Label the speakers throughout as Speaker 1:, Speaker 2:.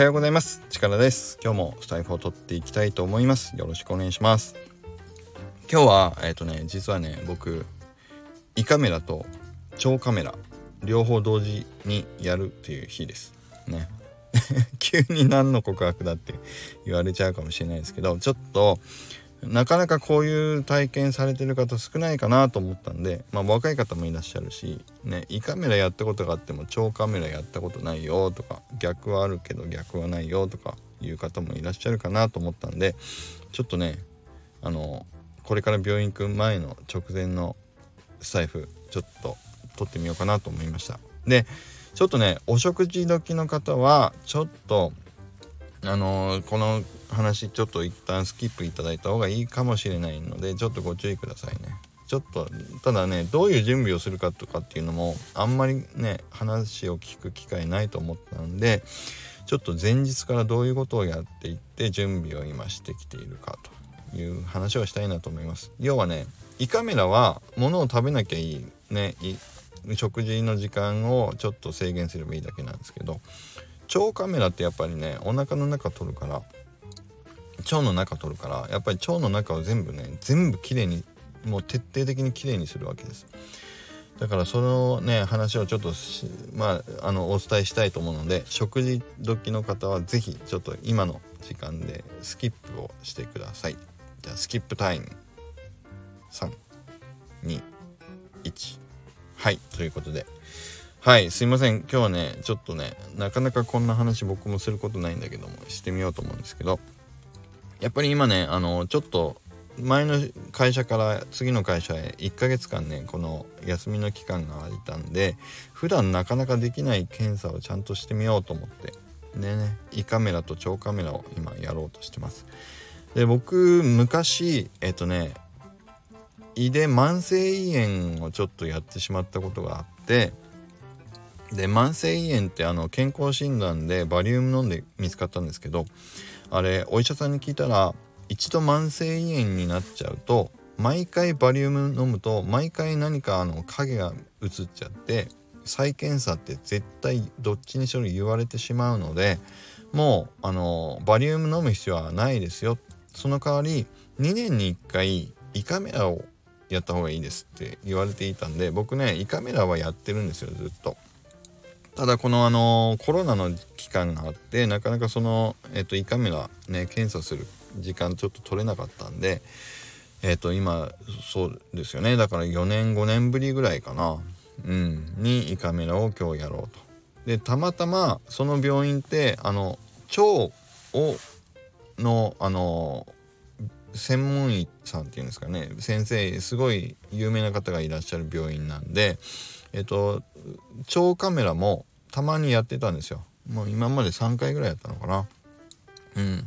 Speaker 1: はようございます。力です。今日もスタイフを撮っていきたいと思います。よろしくお願いします。今日はえっ、ー、とね実はね僕胃カメラと超カメラ両方同時にやるっていう日です。ね。急に何の告白だって言われちゃうかもしれないですけどちょっとなかなかこういう体験されてる方少ないかなと思ったんで、まあ、若い方もいらっしゃるし、ね、胃カメラやったことがあっても超カメラやったことないよとか逆はあるけど逆はないよとかいう方もいらっしゃるかなと思ったんでちょっとねあのこれから病院行く前の直前のスタイフちょっと撮ってみようかなと思いました。でちょっとねお食事時の方はちょっとあのー、この話ちょっと一旦スキップいただいた方がいいかもしれないのでちょっとご注意くださいね。ちょっとただねどういう準備をするかとかっていうのもあんまりね話を聞く機会ないと思ったんでちょっと前日からどういうことをやっていって準備を今してきているかという話をしたいなと思います。要はね胃カメラは物を食べなきゃいいね食事の時間をちょっと制限すればいいだけなんですけど腸カメラってやっぱりねお腹の中撮るから腸の中撮るからやっぱり腸の中を全部ね全部きれいにもう徹底的にきれいにするわけです。だからそのね話をちょっとまああのお伝えしたいと思うので食事時の方は是非ちょっと今の時間でスキップをしてください。じゃあスキップタイム。321はいということで。はいすいません。今日はねちょっとねなかなかこんな話僕もすることないんだけどもしてみようと思うんですけど。やっぱり今ねあのちょっと前の会社から次の会社へ1ヶ月間ねこの休みの期間が空いたんで普段なかなかできない検査をちゃんとしてみようと思ってでね胃カメラと腸カメラを今やろうとしてます。で僕昔えっとね胃で慢性胃炎をちょっとやってしまったことがあってで慢性胃炎ってあの健康診断でバリウム飲んで見つかったんですけどあれお医者さんに聞いたら一度慢性胃炎になっちゃうと毎回バリウム飲むと毎回何かあの影が映っちゃって再検査って絶対どっちにしろ言われてしまうのでもうあのバリウム飲む必要はないですよその代わり2年に1回胃カメラをやった方がいいですって言われていたんで僕ね胃カメラはやってるんですよずっと。ただこのあのコロナの期間があってなかなかその、えっと、胃カメラね検査する時間ちょっと取れなかったんでえっと今そうですよね。だから4年5年ぶりぐらいかな。うん。に胃カメラを今日やろうと。でたまたまその病院ってあの腸をのあの専門医さんっていうんですかね。先生すごい有名な方がいらっしゃる病院なんでえっと腸カメラもたまにやってたんですよ。もう今まで3回ぐらいやったのかな。うん。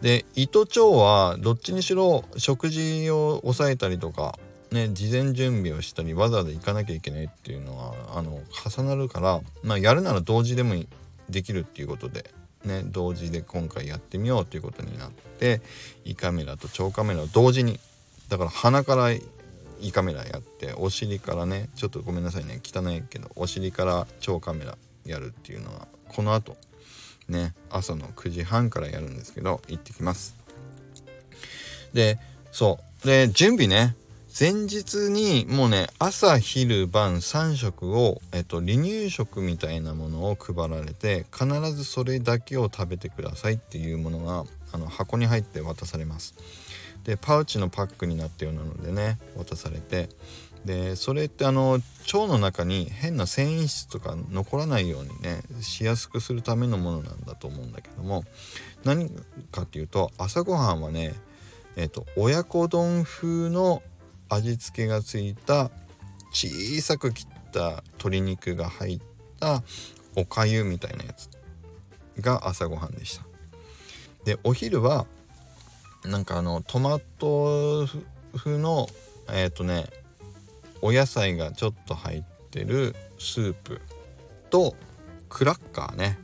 Speaker 1: で胃と腸はどっちにしろ食事を抑えたりとかね事前準備をしたりわざわざ行かなきゃいけないっていうのはあの重なるからまあやるなら同時でもできるっていうことでね同時で今回やってみようということになって胃カメラと腸カメラを同時にだから鼻から胃カメラやってお尻からねちょっとごめんなさいね汚いけどお尻から腸カメラやるっていうのはこの後ね朝の9時半からやるんですけど行ってきます。でそう。で準備ね。前日にもうね朝昼晩3食を、えっと、離乳食みたいなものを配られて必ずそれだけを食べてくださいっていうものがあの箱に入って渡されます。でパウチのパックになったようなのでね渡されてでそれってあの腸の中に変な繊維質とか残らないようにねしやすくするためのものなんだと思うんだけども何かっていうと朝ごはんはねえっ、と親子丼風の味付けがついた小さく切った鶏肉が入ったおかゆみたいなやつが朝ごはんでした。でお昼はなんかあのトマト風のえっ、ー、とねお野菜がちょっと入ってるスープとクラッカーね。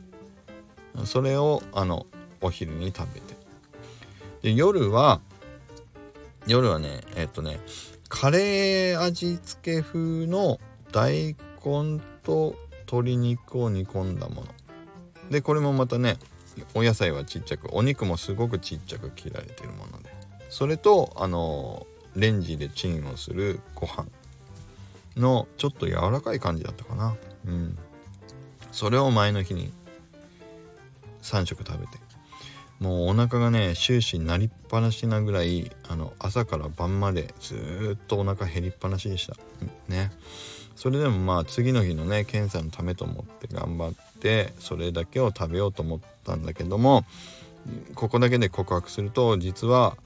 Speaker 1: それをあのお昼に食べて。で夜は夜はねえっ、とねカレー味付け風の大根と鶏肉を煮込んだもの。でこれもまたねお野菜はちっちゃくお肉もすごくちっちゃく切られてるもので。それとあのレンジでチンをするご飯。のちょっと柔らかい感じだったかな。うん。それを前の日に3食食べて。もうお腹がね終始なりっぱなしなぐらいあの朝から晩までずっとお腹減りっぱなしでした。ね。それでもまあ次の日のね検査のためと思って頑張ってそれだけを食べようと思ったんだけどもここだけで告白すると実は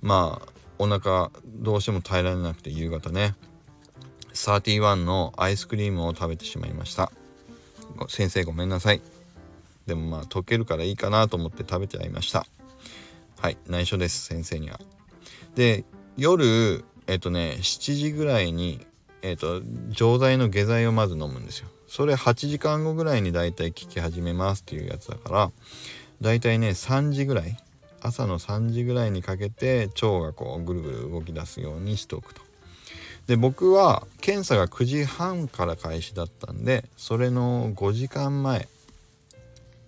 Speaker 1: まあお腹どうしても耐えられなくて夕方ね。31のアイスクリームを食べてしまいました。先生ごめんなさい。でもまあ溶けるからいいかなと思って食べちゃいました。はい内緒です先生には。で夜えっとね7時ぐらいにえっと錠剤の下剤をまず飲むんですよ。それ8時間後ぐらいにだいたい効き始めますっていうやつだからだいたいね3時ぐらい朝の3時ぐらいにかけて腸がこうぐるぐる動き出すようにしておくと。で僕は検査が9時半から開始だったんでそれの5時間前。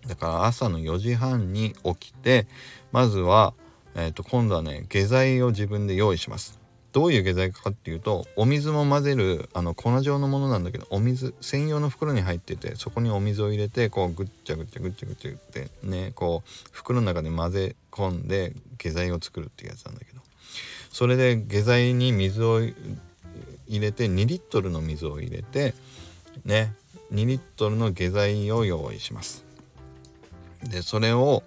Speaker 1: だから朝の4時半に起きてまずは、えー、と今度はね下剤を自分で用意します。どういう下剤かっていうとお水も混ぜるあの粉状のものなんだけどお水専用の袋に入っててそこにお水を入れてこうぐっちゃぐっちゃぐっちゃぐっちゃってねこう袋の中で混ぜ込んで下剤を作るっていうやつなんだけど。それで下剤に水を入れて2リットルの水を入れてね2リットルの下剤を用意します。でそれを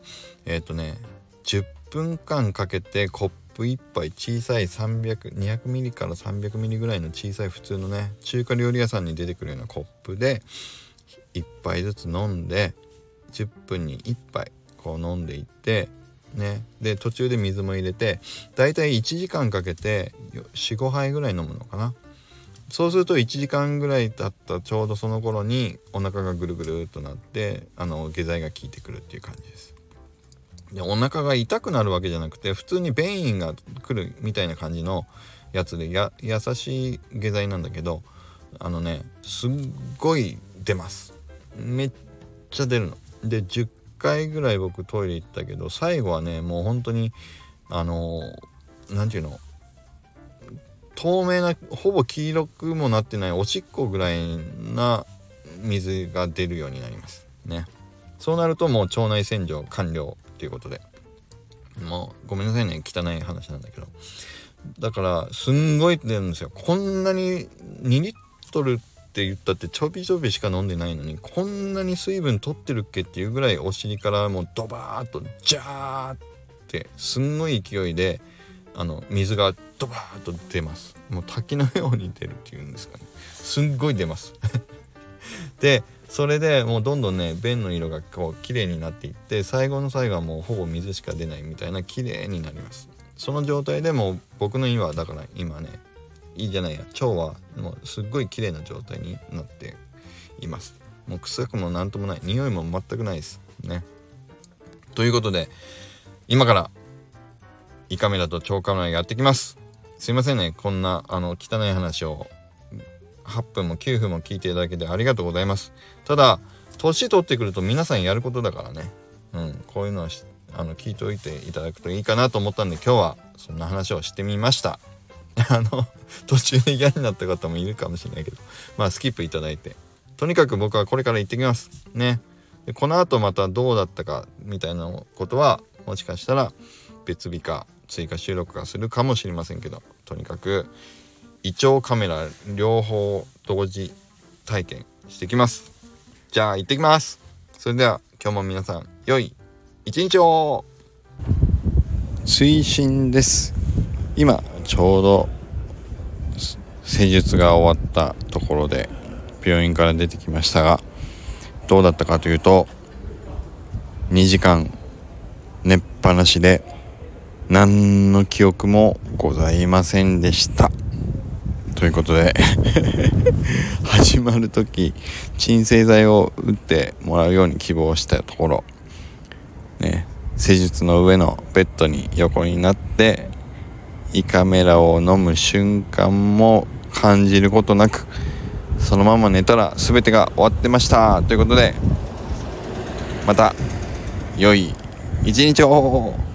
Speaker 1: えっ、ー、とね10分間かけてコップ1杯小さい300200ミリから300ミリぐらいの小さい普通のね中華料理屋さんに出てくるようなコップで1杯ずつ飲んで10分に1杯こう飲んでいってねで途中で水も入れてだいたい1時間かけて45杯ぐらい飲むのかな。そうすると1時間ぐらい経ったちょうどその頃にお腹がぐるぐるっとなってあの下剤が効いてくるっていう感じです。でお腹が痛くなるわけじゃなくて普通に便意が来るみたいな感じのやつでや優しい下剤なんだけどあのねすっごい出ますめっちゃ出るので10回ぐらい僕トイレ行ったけど最後はねもう本当にあの何て言うの透明なほぼ黄色くもなってないおしっこぐらいな水が出るようになります。ね。そうなるともう腸内洗浄完了っていうことで。もうごめんなさいね。汚い話なんだけど。だからすんごい出るんですよ。こんなに2リットルって言ったってちょびちょびしか飲んでないのにこんなに水分取ってるっけっていうぐらいお尻からもうドバーッとジャーってすんごい勢いであの水がドバーッと出ます。もう滝のように出るっていうんですかね。すんごい出ます。でそれでもうどんどんね便の色がこう綺麗になっていって最後の最後はもうほぼ水しか出ないみたいな綺麗になります。その状態でも僕の胃はだから今ねいいじゃないや。腸はもうすっごい綺麗な状態になっています。もう臭くも何ともない。匂いも全くないです。ね。ということで今から胃カメラと腸カメラやってきます。すいませんね。こんなあの汚い話を8分も9分も聞いていただけてありがとうございます。ただ年取ってくると皆さんやることだからね。うん。こういうのはあの聞いておいていただくといいかなと思ったんで今日はそんな話をしてみました。あの途中で嫌になった方もいるかもしれないけどまあスキップいただいて。とにかく僕はこれから行ってきます。ね。でこの後またどうだったかみたいなことはもしかしたら別日か追加収録がするかもしれませんけどとにかく胃腸カメラ両方同時体験してきます。じゃあ行ってきます。それでは今日も皆さん良い一日を。推進です。今ちょうど施術が終わったところで病院から出てきましたがどうだったかというと2時間寝っぱなしで何の記憶もございませんでした。ということで 始まる時鎮静剤を打ってもらうように希望したところ。ね施術の上のベッドに横になって胃カメラを飲む瞬間も感じることなくそのまま寝たら全てが終わってました。ということでまた良い一日を。